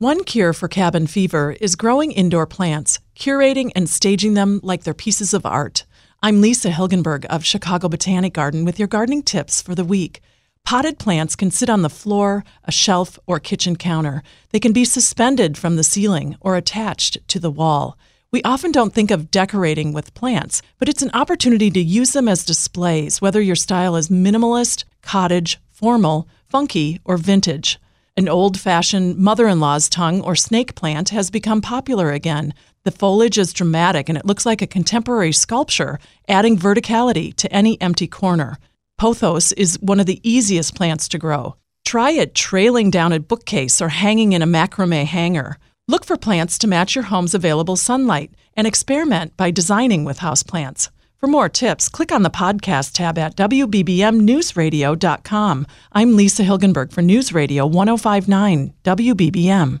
One cure for cabin fever is growing indoor plants, curating and staging them like they're pieces of art. I'm Lisa Hilgenberg of Chicago Botanic Garden with your gardening tips for the week. Potted plants can sit on the floor, a shelf, or kitchen counter. They can be suspended from the ceiling or attached to the wall. We often don't think of decorating with plants, but it's an opportunity to use them as displays, whether your style is minimalist, cottage, formal, funky, or vintage. An old fashioned mother in law's tongue or snake plant has become popular again. The foliage is dramatic and it looks like a contemporary sculpture, adding verticality to any empty corner. Pothos is one of the easiest plants to grow. Try it trailing down a bookcase or hanging in a macrame hanger. Look for plants to match your home's available sunlight and experiment by designing with houseplants. For more tips, click on the podcast tab at WBBMNewsRadio.com. I'm Lisa Hilgenberg for News Radio 1059 WBBM.